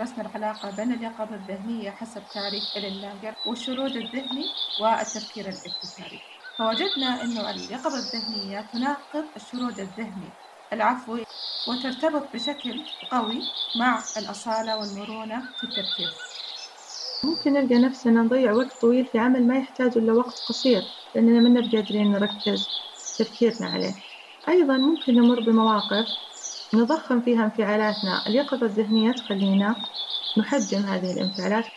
درسنا العلاقة بين اليقظة الذهنية حسب تعريف إلين لانجر والشرود الذهني والتفكير الابتكاري. فوجدنا أنه اليقظة الذهنية تناقض الشرود الذهني العفوي وترتبط بشكل قوي مع الأصالة والمرونة في التركيز. ممكن نلقى نفسنا نضيع وقت طويل في عمل ما يحتاج إلا وقت قصير لأننا ما نبقى قادرين نركز تفكيرنا عليه. أيضا ممكن نمر بمواقف نضخم فيها انفعالاتنا. اليقظة الذهنية تخلينا نحجم هذه الانفعالات.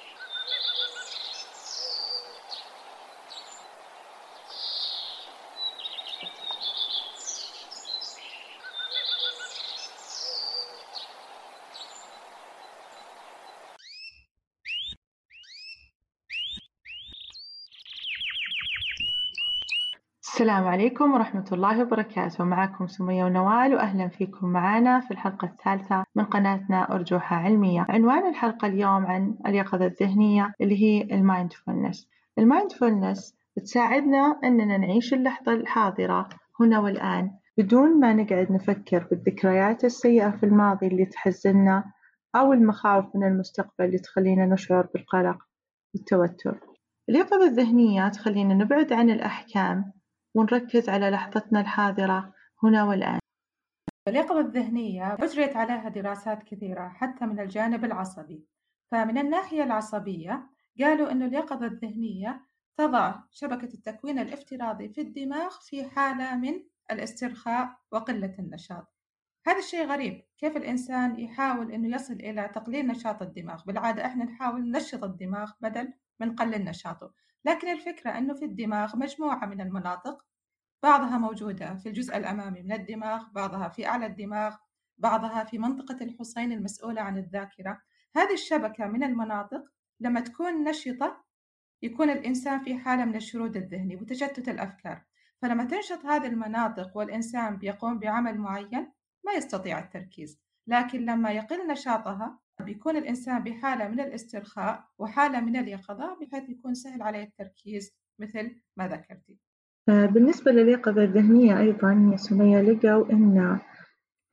السلام عليكم ورحمة الله وبركاته. معكم سمية ونوال وأهلا فيكم معنا في الحلقة الثالثة من قناتنا أرجوحة علمية. عنوان الحلقة اليوم عن اليقظة الذهنية اللي هي ال mindfulness. ال mindfulness بتساعدنا أننا نعيش اللحظة الحاضرة هنا والآن بدون ما نقعد نفكر بالذكريات السيئة في الماضي اللي تحزننا أو المخاوف من المستقبل اللي تخلينا نشعر بالقلق والتوتر. اليقظة الذهنية تخلينا نبعد عن الأحكام ونركز على لحظتنا الحاضرة هنا والآن. اليقظة الذهنية أجريت عليها دراسات كثيرة حتى من الجانب العصبي. فمن الناحية العصبية قالوا أن اليقظة الذهنية تضع شبكة التكوين الافتراضي في الدماغ في حالة من الاسترخاء وقلة النشاط. هذا الشيء غريب. كيف الإنسان يحاول أنه يصل إلى تقليل نشاط الدماغ؟ بالعادة إحنا نحاول ننشط الدماغ بدل من نقلل نشاطه. لكن الفكرة أنه في الدماغ مجموعة من المناطق بعضها موجودة في الجزء الأمامي من الدماغ بعضها في أعلى الدماغ بعضها في منطقة الحصين المسؤولة عن الذاكرة. هذه الشبكة من المناطق لما تكون نشطة يكون الإنسان في حالة من الشرود الذهني وتشتت الأفكار. فلما تنشط هذه المناطق والإنسان بيقوم بعمل معين ما يستطيع التركيز. لكن لما يقل نشاطها بيكون الإنسان بحالة من الاسترخاء وحالة من اليقظة بحيث يكون سهل عليه التركيز مثل ما ذكرتي. بالنسبة لليقظة الذهنية أيضا يا سمية لقوا أن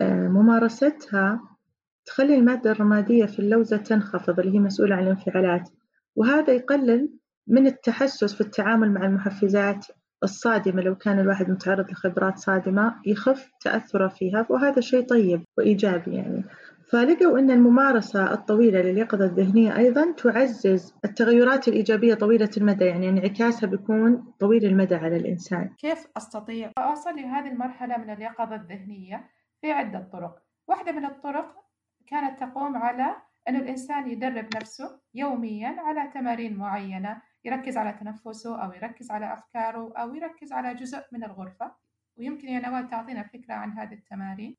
آه، ممارستها تخلي المادة الرمادية في اللوزة تنخفض اللي هي مسؤولة عن الانفعالات وهذا يقلل من التحسس في التعامل مع المحفزات الصادمة. لو كان الواحد متعرض لخبرات صادمة يخف تأثره فيها وهذا شيء طيب وإيجابي يعني. فلقوا أن الممارسة الطويلة لليقظة الذهنية أيضا تعزز التغيرات الإيجابية طويلة المدى يعني انعكاسها بيكون طويل المدى على الإنسان. كيف أستطيع أوصل لهذه المرحلة من اليقظة الذهنية في عدة طرق؟ واحدة من الطرق كانت تقوم على أن الإنسان يدرب نفسه يوميا على تمارين معينة يركز على تنفسه أو يركز على أفكاره أو يركز على جزء من الغرفة. ويمكن يا نوال تعطينا فكرة عن هذه التمارين؟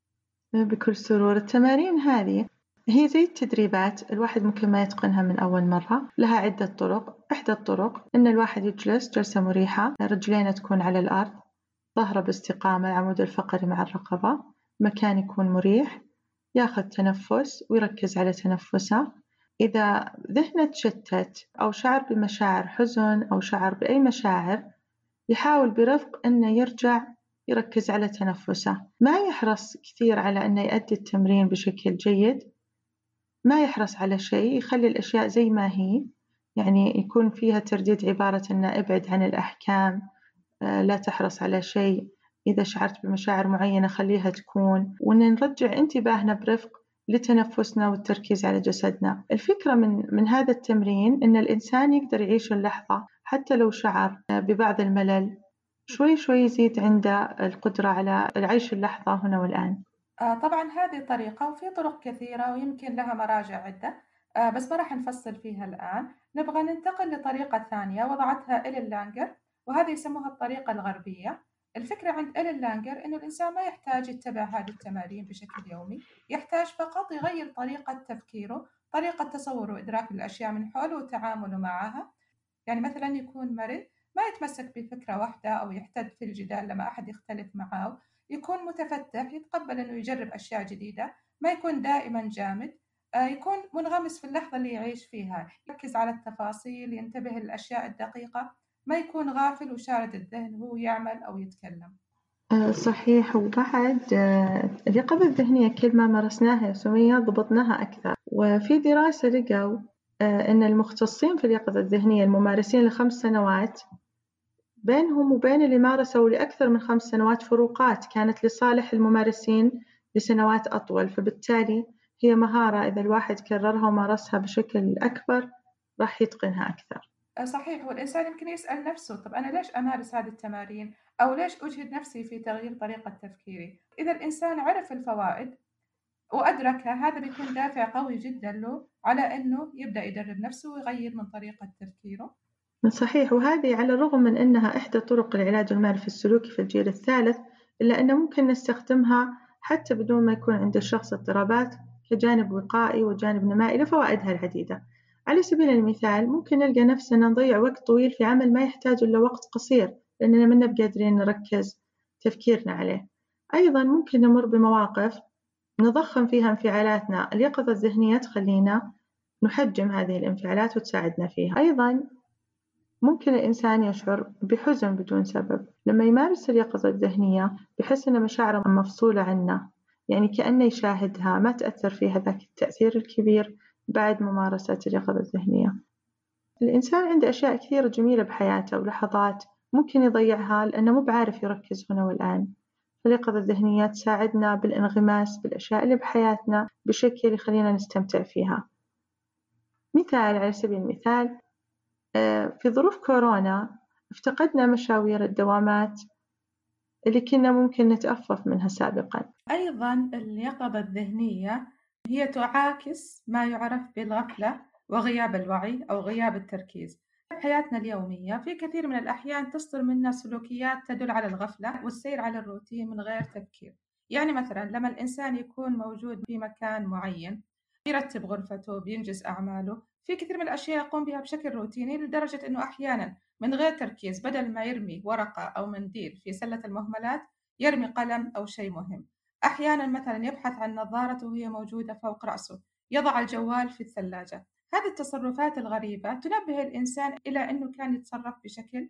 بكل سرور. التمارين هذه هي زي التدريبات الواحد ممكن ما يتقنها من أول مرة. لها عدة طرق. إحدى الطرق إن الواحد يجلس جلسة مريحة رجلينه تكون على الأرض ظهره باستقامة العمود الفقري مع الرقبة مكان يكون مريح ياخذ تنفس ويركز على تنفسه. إذا ذهنه تشتت أو شعر بمشاعر حزن أو شعر بأي مشاعر يحاول برفق إنه يرجع يركز على تنفسه. ما يحرص كثير على أنه يؤدي التمرين بشكل جيد. ما يحرص على شيء يخلي الأشياء زي ما هي. يعني يكون فيها ترديد عبارة أنه ابعد عن الأحكام آه، لا تحرص على شيء. إذا شعرت بمشاعر معينة خليها تكون. وأن نرجع انتباهنا برفق لتنفسنا والتركيز على جسدنا. الفكرة من, من هذا التمرين أن الإنسان يقدر يعيش اللحظة حتى لو شعر ببعض الملل. شوي شوي يزيد عنده القدرة على العيش اللحظة هنا والآن. آه طبعا هذه طريقة وفي طرق كثيرة ويمكن لها مراجع عدة. آه بس ما راح نفصل فيها الآن. نبغى ننتقل لطريقة ثانية وضعتها إلين لانجر وهذه يسموها الطريقة الغربية. الفكرة عند إلين لانجر إنه الإنسان ما يحتاج يتبع هذه التمارين بشكل يومي يحتاج فقط يغير طريقة تفكيره طريقة تصوره وإدراك الأشياء من حوله وتعامله معها. يعني مثلا يكون مرض ما يتمسك بفكرة واحدة أو يحتد في الجدال لما أحد يختلف معه يكون متفتح يتقبل أنه يجرب أشياء جديدة ما يكون دائما جامد آه، يكون منغمس في اللحظة اللي يعيش فيها يركز على التفاصيل ينتبه للأشياء الدقيقة ما يكون غافل وشارد الذهن وهو يعمل أو يتكلم. آه، صحيح. وبعد آه، اليقظة الذهنية كل ما مارسناها سمية ضبطناها أكثر. وفي دراسة لقوا أن المختصين في اليقظة الذهنية الممارسين لخمس سنوات بينهم وبين اللي مارسوا لأكثر من خمس سنوات فروقات كانت لصالح الممارسين لسنوات أطول. فبالتالي هي مهارة إذا الواحد كررها ومارسها بشكل أكبر راح يتقنها أكثر. آه، صحيح. والإنسان يمكن يسأل نفسه طب أنا ليش أمارس هذه التمارين؟ أو ليش أجهد نفسي في تغيير طريقة تفكيري؟ إذا الإنسان عرف الفوائد وأدركها هذا بيكون دافع قوي جدا له على أنه يبدأ يدرب نفسه ويغير من طريقة تفكيره. صحيح. وهذه على الرغم من أنها إحدى طرق العلاج المعرفي السلوكي في الجيل الثالث إلا أنه ممكن نستخدمها حتى بدون ما يكون عند الشخص اضطرابات كجانب وقائي وجانب نمائي لفوائدها العديدة. على سبيل المثال ممكن نلقى نفسنا نضيع وقت طويل في عمل ما يحتاج إلا وقت قصير لأننا ما قادرين نركز تفكيرنا عليه. أيضا ممكن نمر بمواقف نضخم فيها انفعالاتنا. اليقظة الذهنية تخلينا نحجم هذه الانفعالات وتساعدنا فيها. أيضا ممكن الإنسان يشعر بحزن بدون سبب. لما يمارس اليقظة الذهنية بحس أن مشاعره مفصولة عنه يعني كأنه يشاهدها ما تأثر فيها ذاك التأثير الكبير بعد ممارسة اليقظة الذهنية. الإنسان عنده أشياء كثيرة جميلة بحياته ولحظات ممكن يضيعها لأنه مو بعارف يركز هنا والآن. اليقظة الذهنية تساعدنا بالانغماس بالأشياء اللي بحياتنا بشكل يخلينا نستمتع فيها. مثال على سبيل المثال في ظروف كورونا افتقدنا مشاوير الدوامات اللي كنا ممكن نتأفف منها سابقا. أيضا اليقظة الذهنية هي تعاكس ما يعرف بالغفلة وغياب الوعي أو غياب التركيز. حياتنا اليومية في كثير من الأحيان تصدر منا سلوكيات تدل على الغفلة والسير على الروتين من غير تفكير. يعني مثلا لما الإنسان يكون موجود في مكان معين بيرتب غرفته بينجز أعماله في كثير من الأشياء يقوم بها بشكل روتيني لدرجة أنه أحيانا من غير تركيز بدل ما يرمي ورقة أو منديل في سلة المهملات يرمي قلم أو شيء مهم. أحيانا مثلا يبحث عن نظارته وهي موجودة فوق رأسه يضع الجوال في الثلاجة. هذه التصرفات الغريبة تنبه الإنسان إلى أنه كان يتصرف بشكل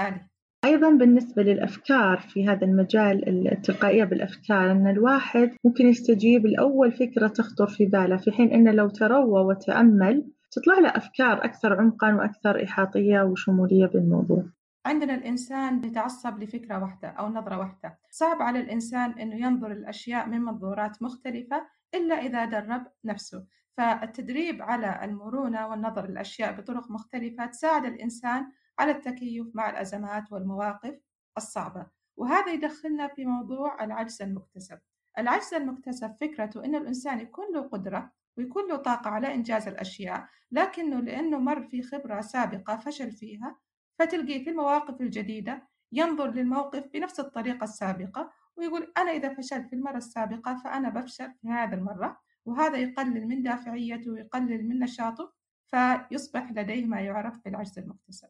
آلي. أيضا بالنسبة للأفكار في هذا المجال التلقائية بالأفكار أن الواحد ممكن يستجيب لأول فكرة تخطر في باله في حين أنه لو تروى وتأمل تطلع له أفكار أكثر عمقا وأكثر إحاطية وشمولية بالموضوع. عندنا الإنسان يتعصب لفكرة واحدة أو نظرة واحدة. صعب على الإنسان أنه ينظر الأشياء من منظورات مختلفة إلا إذا درب نفسه. فالتدريب على المرونة والنظر للأشياء بطرق مختلفة تساعد الإنسان على التكيف مع الأزمات والمواقف الصعبة. وهذا يدخلنا في موضوع العجز المكتسب. العجز المكتسب فكرته أن الإنسان يكون له قدرة ويكون له طاقة على إنجاز الأشياء لكنه لأنه مر في خبرة سابقة فشل فيها فتلقيه في المواقف الجديدة ينظر للموقف بنفس الطريقة السابقة ويقول أنا إذا فشلت في المرة السابقة فأنا بفشل في هذه المرة وهذا يقلل من دافعيته ويقلل من نشاطه فيصبح لديه ما يعرف بالعجز المكتسب.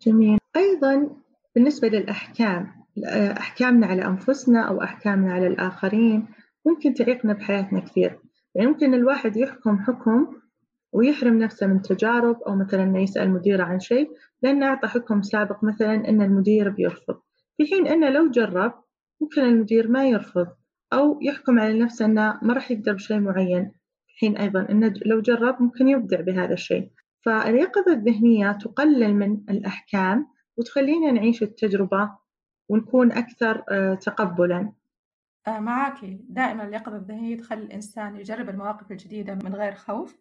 جميل. أيضا بالنسبة للأحكام أحكامنا على أنفسنا أو أحكامنا على الآخرين ممكن تعيقنا بحياتنا كثير. يعني الواحد يحكم حكم ويحرم نفسه من تجارب أو مثلا يسأل مديره عن شيء لأنه أعطى حكم سابق مثلا أن المدير بيرفض. في حين أنه لو جرب ممكن المدير ما يرفض أو يحكم على نفسه أنه ما راح يقدر بشيء معين. حين أيضا أنه لو جرب ممكن يبدع بهذا الشيء. فاليقظة الذهنية تقلل من الأحكام وتخلينا نعيش التجربة ونكون أكثر آه، تقبلا. آه، معك دائما اليقظة الذهنية تخلي الإنسان يجرب المواقف الجديدة من غير خوف.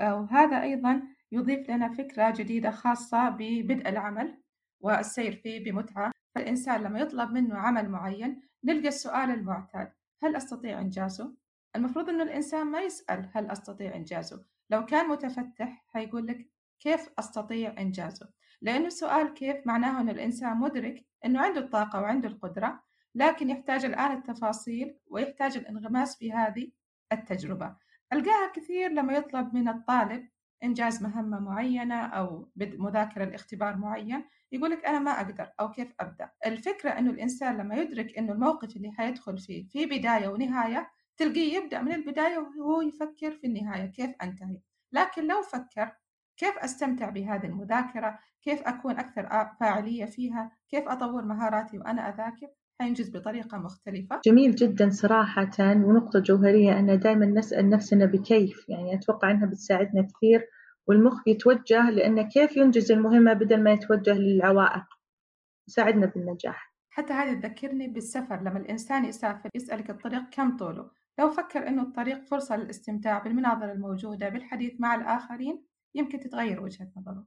آه، وهذا أيضا يضيف لنا فكرة جديدة خاصة ببدء العمل والسير فيه بمتعة. فالإنسان لما يطلب منه عمل معين نلقى السؤال المعتاد هل أستطيع إنجازه؟ المفروض أنه الإنسان ما يسأل هل أستطيع إنجازه؟ لو كان متفتح هيقول لك كيف أستطيع إنجازه؟ لأنه السؤال كيف معناه أن الإنسان مدرك أنه عنده الطاقة وعنده القدرة لكن يحتاج الآن التفاصيل ويحتاج الانغماس في هذه التجربة. ألقاها كثير لما يطلب من الطالب إنجاز مهمة معينة أو مذاكرة لاختبار معين يقول لك أنا ما أقدر أو كيف أبدأ؟ الفكرة أنه الإنسان لما يدرك أنه الموقف اللي حيدخل فيه في بداية ونهاية تلقيه يبدأ من البداية وهو يفكر في النهاية كيف أنتهي. لكن لو فكر كيف أستمتع بهذه المذاكرة؟ كيف أكون أكثر فاعلية فيها؟ كيف أطور مهاراتي وأنا أذاكر؟ حينجز بطريقة مختلفة. جميل جدا صراحة ونقطة جوهرية أن دائما نسأل نفسنا بكيف يعني أتوقع أنها بتساعدنا كثير والمخ يتوجه لأنه كيف ينجز المهمة بدل ما يتوجه للعوائق. يساعدنا بالنجاح. حتى هذه تذكرني بالسفر لما الإنسان يسافر يسألك الطريق كم طوله. لو فكر أنه الطريق فرصة للاستمتاع بالمناظر الموجودة بالحديث مع الآخرين يمكن تتغير وجهة نظره.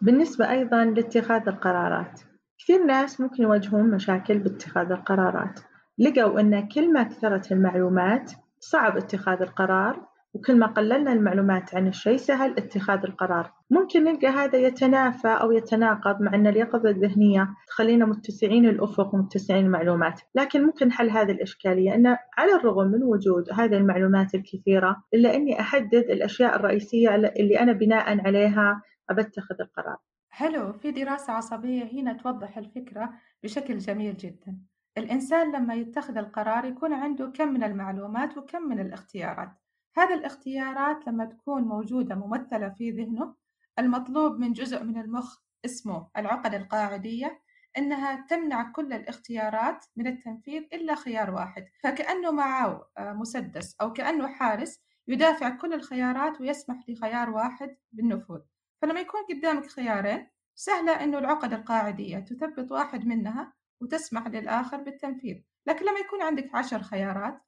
بالنسبة أيضا لاتخاذ القرارات. كثير ناس ممكن يواجهون مشاكل باتخاذ القرارات. لقوا أن كل ما كثرت المعلومات صعب اتخاذ القرار وكل ما قللنا المعلومات عن الشيء سهل اتخاذ القرار. ممكن نلقى هذا يتنافى أو يتناقض مع أن اليقظة الذهنية تخلينا متسعين الأفق ومتسعين المعلومات. لكن ممكن حل هذه الإشكالية أن على الرغم من وجود هذه المعلومات الكثيرة إلا أني أحدد الأشياء الرئيسية اللي أنا بناء عليها أبتخذ القرار. حلو في دراسة عصبية هنا توضح الفكرة بشكل جميل جدا. الإنسان لما يتخذ القرار يكون عنده كم من المعلومات وكم من الاختيارات. هذه الاختيارات لما تكون موجودة ممثلة في ذهنه المطلوب من جزء من المخ اسمه العقد القاعدية إنها تمنع كل الاختيارات من التنفيذ إلا خيار واحد. فكأنه معه آه، مسدس أو كأنه حارس يدافع كل الخيارات ويسمح لخيار واحد بالنفوذ. فلما يكون قدامك خيارين سهلة إنه العقد القاعدية تثبت واحد منها وتسمح للآخر بالتنفيذ. لكن لما يكون عندك عشر خيارات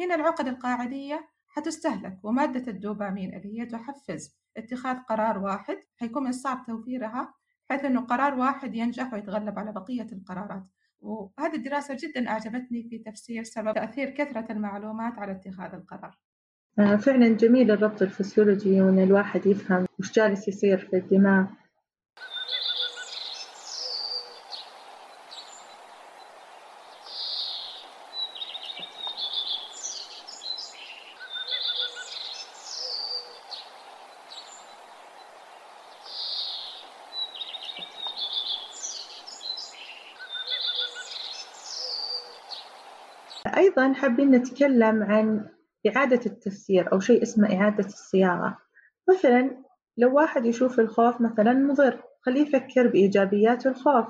هنا العقد القاعدية حتستهلك ومادة الدوبامين اللي هي تحفز اتخاذ قرار واحد حيكون من الصعب توفيرها بحيث أنه قرار واحد ينجح ويتغلب على بقية القرارات. وهذه الدراسة جدا أعجبتني في تفسير سبب تأثير كثرة المعلومات على اتخاذ القرار. فعلا جميل الربط الفسيولوجي وأن الواحد يفهم وش جالس يصير في الدماغ. أيضا حابين نتكلم عن إعادة التفسير أو شيء اسمه إعادة الصياغة. مثلا لو واحد يشوف الخوف مثلا مضر خليه يفكر بإيجابيات الخوف.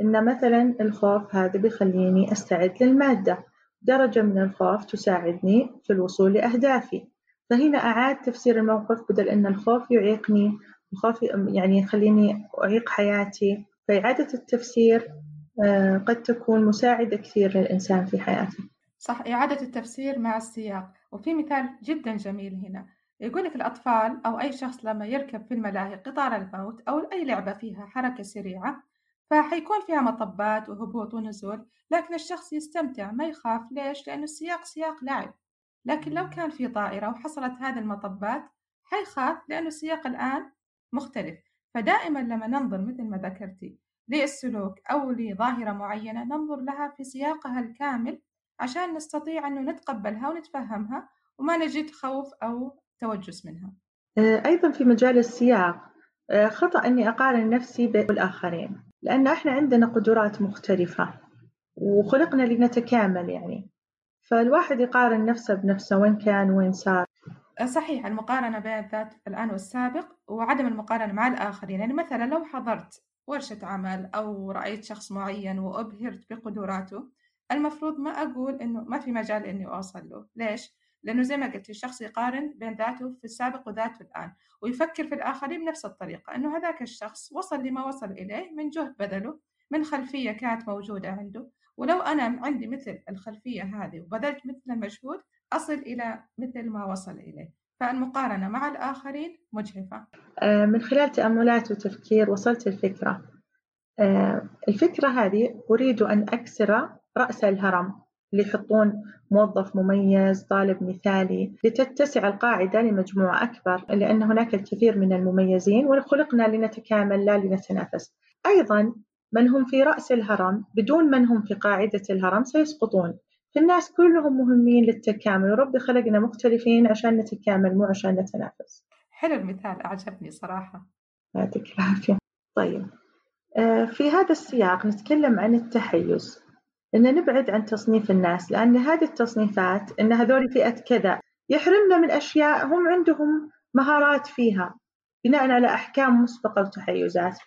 إن مثلا الخوف هذا بيخليني أستعد للمادة. درجة من الخوف تساعدني في الوصول لأهدافي. فهنا أعاد تفسير الموقف بدل أن الخوف يعيقني. الخوف يعني يخليني أعيق حياتي. فإعادة التفسير آه، قد تكون مساعدة كثير للإنسان في حياته. صح إعادة التفسير مع السياق. وفي مثال جدا جميل هنا. يقول لك الأطفال أو أي شخص لما يركب في الملاهي قطار الموت أو أي لعبة فيها حركة سريعة فحيكون فيها مطبات وهبوط ونزول لكن الشخص يستمتع ما يخاف. ليش؟ لأنه السياق سياق لعب. لكن لو كان في طائرة وحصلت هذه المطبات حيخاف لأنه السياق الآن مختلف. فدائما لما ننظر مثل ما ذكرتي للسلوك أو لظاهرة معينة ننظر لها في سياقها الكامل عشان نستطيع أنه نتقبلها ونتفهمها وما نجد خوف أو توجس منها. آه، أيضا في مجال السياق آه، خطأ أني أقارن نفسي بالآخرين لأن إحنا عندنا قدرات مختلفة وخلقنا لنتكامل يعني. فالواحد يقارن نفسه بنفسه وين كان وين صار. آه، صحيح المقارنة بين الذات الآن والسابق وعدم المقارنة مع الآخرين. يعني مثلا لو حضرت ورشة عمل أو رأيت شخص معين وأبهرت بقدراته المفروض ما أقول إنه ما في مجال إني أوصل له. ليش؟ لأنه زي ما قلت الشخص يقارن بين ذاته في السابق وذاته الآن ويفكر في الآخرين بنفس الطريقة إنه هذاك الشخص وصل لما وصل إليه من جهد بذله من خلفية كانت موجودة عنده ولو أنا عندي مثل الخلفية هذه وبذلت مثل المجهود أصل إلى مثل ما وصل إليه. فالمقارنة مع الآخرين مجهفة. آه، من خلال تأملات وتفكير وصلت الفكرة. آه، الفكرة هذه أريد أن أكسر رأس الهرم اللي يحطون موظف مميز طالب مثالي لتتسع القاعدة لمجموعة أكبر لأن هناك الكثير من المميزين وخلقنا لنتكامل لا لنتنافس. أيضا من هم في رأس الهرم بدون من هم في قاعدة الهرم سيسقطون. فالناس كلهم مهمين للتكامل وربي خلقنا مختلفين عشان نتكامل مو عشان نتنافس. حلو المثال أعجبني صراحة. يعطيك العافية. طيب آه، في هذا السياق نتكلم عن التحيز. إن نبعد عن تصنيف الناس لأن هذه التصنيفات إن هذول فئة كذا يحرمنا من أشياء هم عندهم مهارات فيها بناء على أحكام مسبقة وتحيزات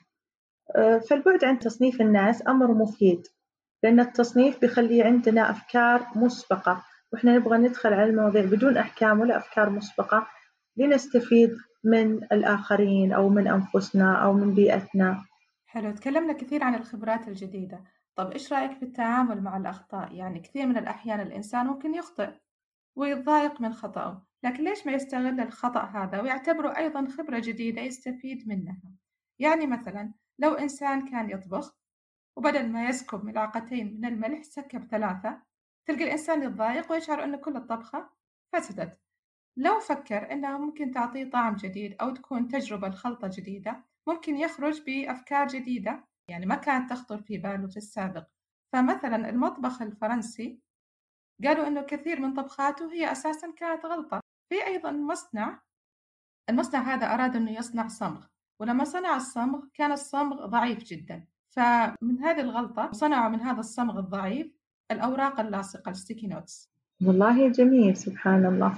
آه، فالبعد عن تصنيف الناس أمر مفيد لأن التصنيف بيخلي عندنا أفكار مسبقة وإحنا نبغى ندخل على المواضيع بدون أحكام ولا أفكار مسبقة لنستفيد من الآخرين أو من أنفسنا أو من بيئتنا. حلو تكلمنا كثير عن الخبرات الجديدة. طب إيش رأيك في التعامل مع الأخطاء؟ يعني كثير من الأحيان الإنسان ممكن يخطئ ويتضايق من خطأه لكن ليش ما يستغل الخطأ هذا ويعتبره أيضا خبرة جديدة يستفيد منها؟ يعني مثلا لو إنسان كان يطبخ وبدل ما يسكب ملعقتين من الملح سكب ثلاثة تلقى الإنسان يتضايق ويشعر أن كل الطبخة فسدت. لو فكر أنها ممكن تعطيه طعم جديد أو تكون تجربة لخلطة جديدة ممكن يخرج بأفكار جديدة يعني ما كانت تخطر في باله في السابق. فمثلا المطبخ الفرنسي قالوا أنه كثير من طبخاته هي أساسا كانت غلطة. في أيضا مصنع المصنع هذا أراد أنه يصنع صمغ ولما صنع الصمغ كان الصمغ ضعيف جدا. فمن هذه الغلطة صنعوا من هذا الصمغ الضعيف الأوراق اللاصقة الستيكي نوتس والله جميل سبحان الله.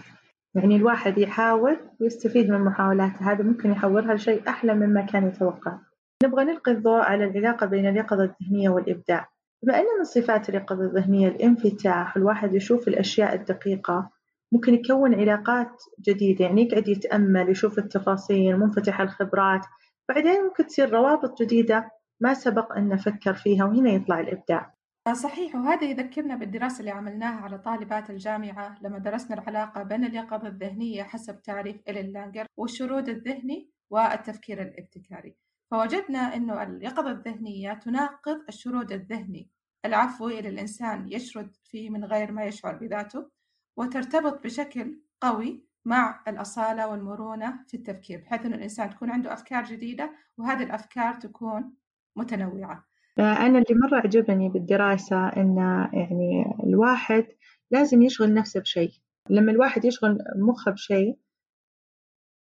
يعني الواحد يحاول ويستفيد من محاولاته هذا ممكن يحولها لشيء أحلى مما كان يتوقع. نبغى نلقي الضوء على العلاقة بين اليقظة الذهنية والإبداع. بما أن من صفات اليقظة الذهنية الانفتاح الواحد يشوف الأشياء الدقيقة ممكن يكون علاقات جديدة. يعني يقعد يتأمل يشوف التفاصيل منفتح الخبرات. بعدين ممكن تصير روابط جديدة ما سبق أن نفكر فيها وهنا يطلع الإبداع. صحيح وهذا يذكرنا بالدراسة اللي عملناها على طالبات الجامعة لما درسنا العلاقة بين اليقظة الذهنية حسب تعريف إلين لانجر والشرود الذهني والتفكير الابتكاري. فوجدنا أنه اليقظة الذهنية تناقض الشرود الذهني. العفوي اللي الإنسان يشرد فيه من غير ما يشعر بذاته وترتبط بشكل قوي مع الأصالة والمرونة في التفكير بحيث أن الإنسان تكون عنده أفكار جديدة وهذه الأفكار تكون متنوعة. أنا اللي مرة عجبني بالدراسة إن يعني الواحد لازم يشغل نفسه بشيء. لما الواحد يشغل مخه بشيء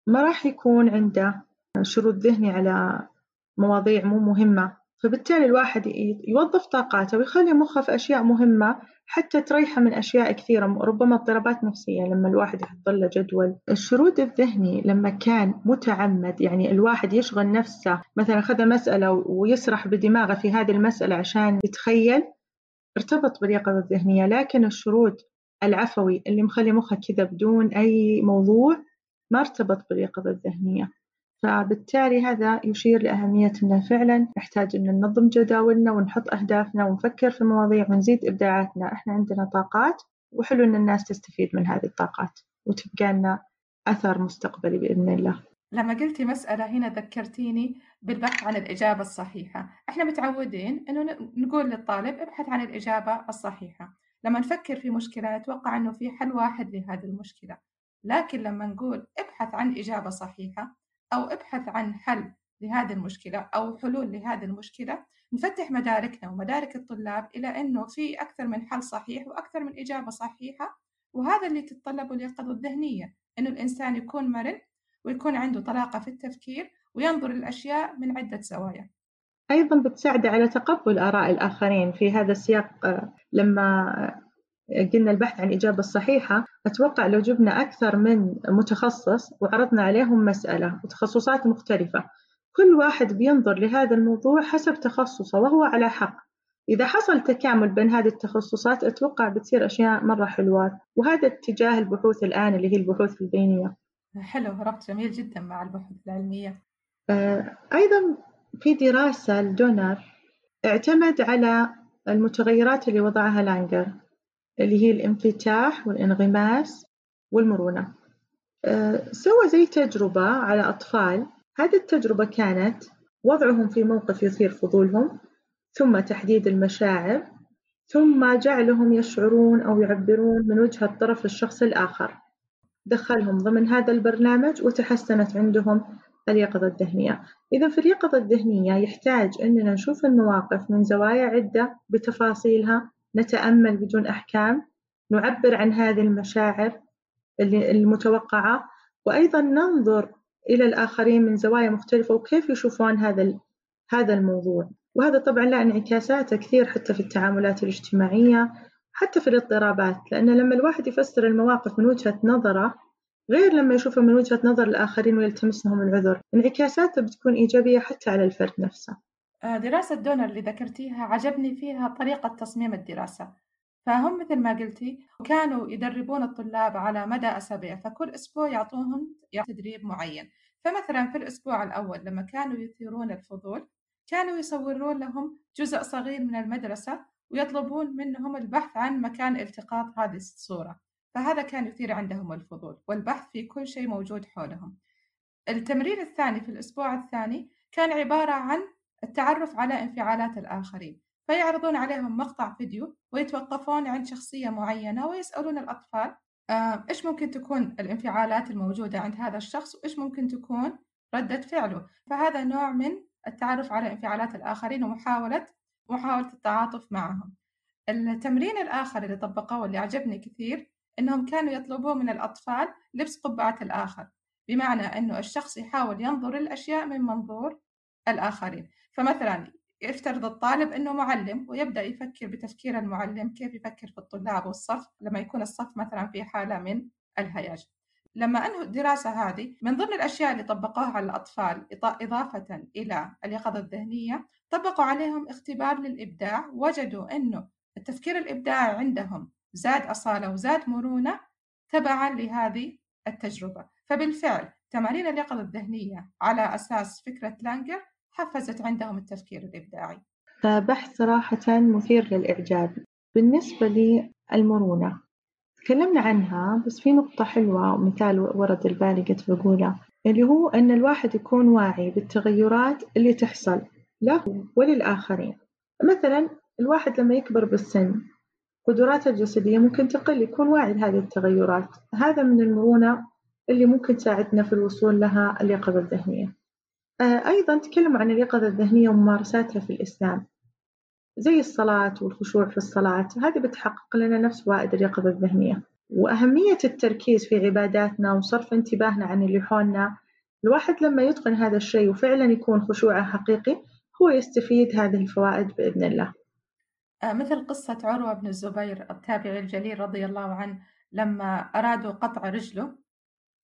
ما راح يكون عنده شرود ذهني على مواضيع مو مهمة. فبالتالي الواحد يوظف طاقاته ويخلي مخه في أشياء مهمة حتى تريحه من أشياء كثيرة ربما اضطرابات نفسية لما الواحد يحط له جدول. الشرود الذهني لما كان متعمد يعني الواحد يشغل نفسه مثلا خذ مسألة ويسرح بدماغه في هذه المسألة عشان يتخيل ارتبط باليقظة الذهنية. لكن الشرود العفوي اللي مخلي مخه كذا بدون أي موضوع ما ارتبط باليقظة الذهنية. فبالتالي هذا يشير لأهمية أنه فعلا. نحتاج أن ننظم جداولنا ونحط أهدافنا ونفكر في مواضيع ونزيد إبداعاتنا. إحنا عندنا طاقات وحلو أن الناس تستفيد من هذه الطاقات وتبقى لنا أثر مستقبلي بإذن الله. لما قلتي مسألة هنا ذكرتيني بالبحث عن الإجابة الصحيحة. إحنا متعودين أنه نقول للطالب ابحث عن الإجابة الصحيحة. لما نفكر في مشكلة نتوقع أنه في حل واحد لهذه المشكلة. لكن لما نقول ابحث عن إجابة صحيحة أو ابحث عن حل لهذه المشكلة أو حلول لهذه المشكلة نفتح مداركنا ومدارك الطلاب إلى أنه في أكثر من حل صحيح وأكثر من إجابة صحيحة وهذا اللي تتطلبه اليقظة الذهنية أنه الإنسان يكون مرن ويكون عنده طلاقة في التفكير وينظر للأشياء من عدة زوايا. أيضا بتساعد على تقبل آراء الآخرين في هذا السياق آه، لما قلنا البحث عن الإجابة الصحيحة أتوقع لو جبنا أكثر من متخصص وعرضنا عليهم مسألة وتخصصات مختلفة كل واحد بينظر لهذا الموضوع حسب تخصصه وهو على حق. إذا حصل تكامل بين هذه التخصصات أتوقع بتصير أشياء مرة حلوة. وهذا اتجاه البحوث الآن اللي هي البحوث البينية حلو ربط جميل جدا مع البحوث العلمية. آه، أيضا في دراسة لدونر اعتمد على المتغيرات اللي وضعها لانجر اللي هي الانفتاح والانغماس والمرونة. آه، سوى زي تجربة على أطفال. هذه التجربة كانت وضعهم في موقف يثير فضولهم ثم تحديد المشاعر ثم جعلهم يشعرون أو يعبرون من وجهة طرف الشخص الآخر. دخلهم ضمن هذا البرنامج وتحسنت عندهم اليقظة الذهنية. إذا في اليقظة الذهنية يحتاج أننا نشوف المواقف من زوايا عدة بتفاصيلها نتأمل بدون أحكام نعبر عن هذه المشاعر المتوقعة وأيضا ننظر إلى الآخرين من زوايا مختلفة وكيف يشوفون هذا هذا الموضوع. وهذا طبعا له انعكاسات كثير حتى في التعاملات الاجتماعية حتى في الاضطرابات لأن لما الواحد يفسر المواقف من وجهة نظره غير لما يشوفها من وجهة نظر الآخرين ويلتمس لهم العذر. انعكاساته بتكون إيجابية حتى على الفرد نفسه. آه، دراسة دونر اللي ذكرتيها عجبني فيها طريقة تصميم الدراسة. فهم مثل ما قلتي كانوا يدربون الطلاب على مدى أسابيع فكل أسبوع يعطوهم تدريب معين. فمثلا في الأسبوع الأول لما كانوا يثيرون الفضول كانوا يصورون لهم جزء صغير من المدرسة ويطلبون منهم البحث عن مكان التقاط هذه الصورة. فهذا كان يثير عندهم الفضول والبحث في كل شيء موجود حولهم. التمرين الثاني في الأسبوع الثاني كان عبارة عن التعرف على انفعالات الآخرين فيعرضون عليهم مقطع فيديو ويتوقفون عند شخصية معينة ويسألون الأطفال إيش ممكن تكون الانفعالات الموجودة عند هذا الشخص وإيش ممكن تكون ردة فعله؟ فهذا نوع من التعرف على انفعالات الآخرين ومحاولة محاولة التعاطف معهم. التمرين الآخر اللي طبقوه واللي عجبني كثير إنهم كانوا يطلبون من الأطفال لبس قبعة الآخر بمعنى أنه الشخص يحاول ينظر الأشياء من منظور الآخرين. فمثلا يفترض الطالب أنه معلم ويبدأ يفكر بتفكير المعلم كيف يفكر في الطلاب والصف لما يكون الصف مثلا في حالة من الهياج لما أنهوا الدراسة هذه من ضمن الأشياء اللي طبقوها على الأطفال إضافة إلى اليقظة الذهنية طبقوا عليهم اختبار للإبداع وجدوا أنه التفكير الإبداعي عندهم زاد أصالة وزاد مرونة تبعا لهذه التجربة. فبالفعل تمارين اليقظة الذهنية على أساس فكرة لانجر حفزت عندهم التفكير الإبداعي. بحث صراحة مثير للإعجاب. بالنسبة للمرونة تكلمنا عنها بس في نقطة حلوة ومثال ورد البالي قد بقوله اللي هو أن الواحد يكون واعي بالتغيرات اللي تحصل له وللآخرين. مثلا الواحد لما يكبر بالسن قدراته الجسدية ممكن تقل يكون واعي لهذه التغيرات. هذا من المرونة اللي ممكن تساعدنا في الوصول لها اليقظة الذهنية أيضا تكلموا عن اليقظة الذهنية وممارساتها في الإسلام زي الصلاة والخشوع في الصلاة هذه بتحقق لنا نفس فوائد اليقظة الذهنية. وأهمية التركيز في عباداتنا وصرف انتباهنا عن اللي حولنا الواحد لما يتقن هذا الشيء وفعلا يكون خشوعه حقيقي هو يستفيد هذه الفوائد بإذن الله. آه، مثل قصة عروة بن الزبير التابعي الجليل رضي الله عنه لما أرادوا قطع رجله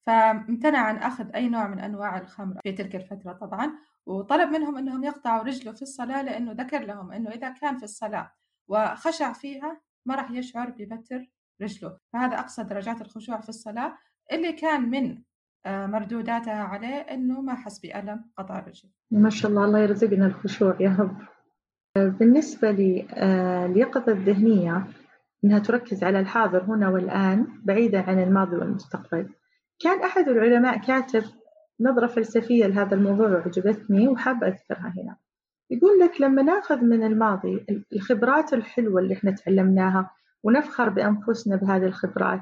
فامتنع عن أخذ أي نوع من أنواع الخمر في تلك الفترة طبعا وطلب منهم أنهم يقطعوا رجله في الصلاة لأنه ذكر لهم أنه إذا كان في الصلاة وخشع فيها ما راح يشعر ببتر رجله. فهذا أقصى درجات الخشوع في الصلاة. اللي كان من آه، مردوداتها عليه أنه ما حس بألم قطع الرجل ما شاء الله الله يرزقنا الخشوع يا رب. بالنسبة لليقظة آه، الذهنية أنها تركز على الحاضر هنا والآن بعيدا عن الماضي والمستقبل. كان أحد العلماء كاتب نظرة فلسفية لهذا الموضوع وعجبتني وحابة أذكرها هنا. يقول لك لما نأخذ من الماضي الخبرات الحلوة اللي إحنا تعلمناها ونفخر بأنفسنا بهذه الخبرات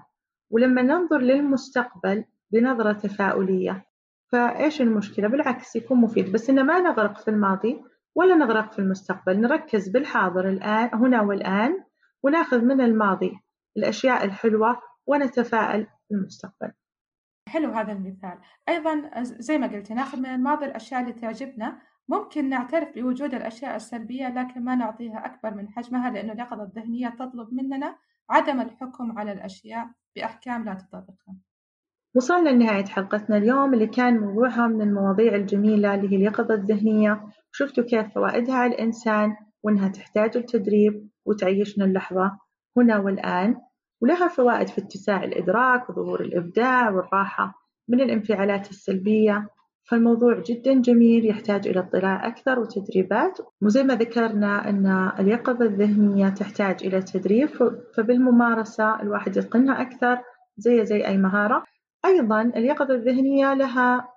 ولما ننظر للمستقبل بنظرة تفاؤلية فإيش المشكلة؟ بالعكس يكون مفيد. بس إن ما نغرق في الماضي ولا نغرق في المستقبل نركز بالحاضر الآن هنا والآن ونأخذ من الماضي الأشياء الحلوة ونتفائل في المستقبل حلو هذا المثال. أيضا زي ما قلت ناخذ من الماضي الأشياء اللي تعجبنا. ممكن نعترف بوجود الأشياء السلبية لكن ما نعطيها أكبر من حجمها لأن اليقظة الذهنية تطلب مننا عدم الحكم على الأشياء بأحكام لا تطابقها وصلنا لنهاية حلقتنا اليوم اللي كان موضوعها من المواضيع الجميلة اللي هي اليقظة الذهنية. وشفتوا كيف فوائدها على الإنسان وإنها تحتاج التدريب وتعيشنا اللحظة هنا والآن. ولها فوائد في اتساع الإدراك وظهور الإبداع والراحة من الانفعالات السلبية. فالموضوع جدا جميل يحتاج إلى اطلاع أكثر وتدريبات. وزي ما ذكرنا أن اليقظة الذهنية تحتاج إلى تدريب فبالممارسة الواحد يتقنها أكثر زي زي أي مهارة. أيضا اليقظة الذهنية لها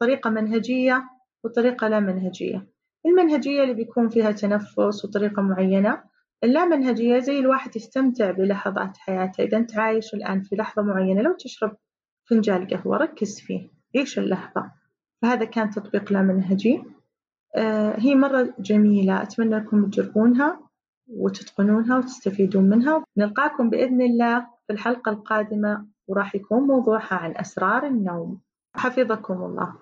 طريقة منهجية وطريقة لا منهجية. المنهجية اللي بيكون فيها تنفس وطريقة معينة اللامنهجية زي الواحد يستمتع بلحظات حياته. إذا أنت عايش الآن في لحظة معينة لو تشرب فنجان قهوة ركز فيه. عيش اللحظة. فهذا كان تطبيق لا منهجي آه هي مرة جميلة. أتمنى أنكم تجربونها وتتقنونها وتستفيدون منها. نلقاكم بإذن الله في الحلقة القادمة وراح يكون موضوعها عن أسرار النوم. حفظكم الله.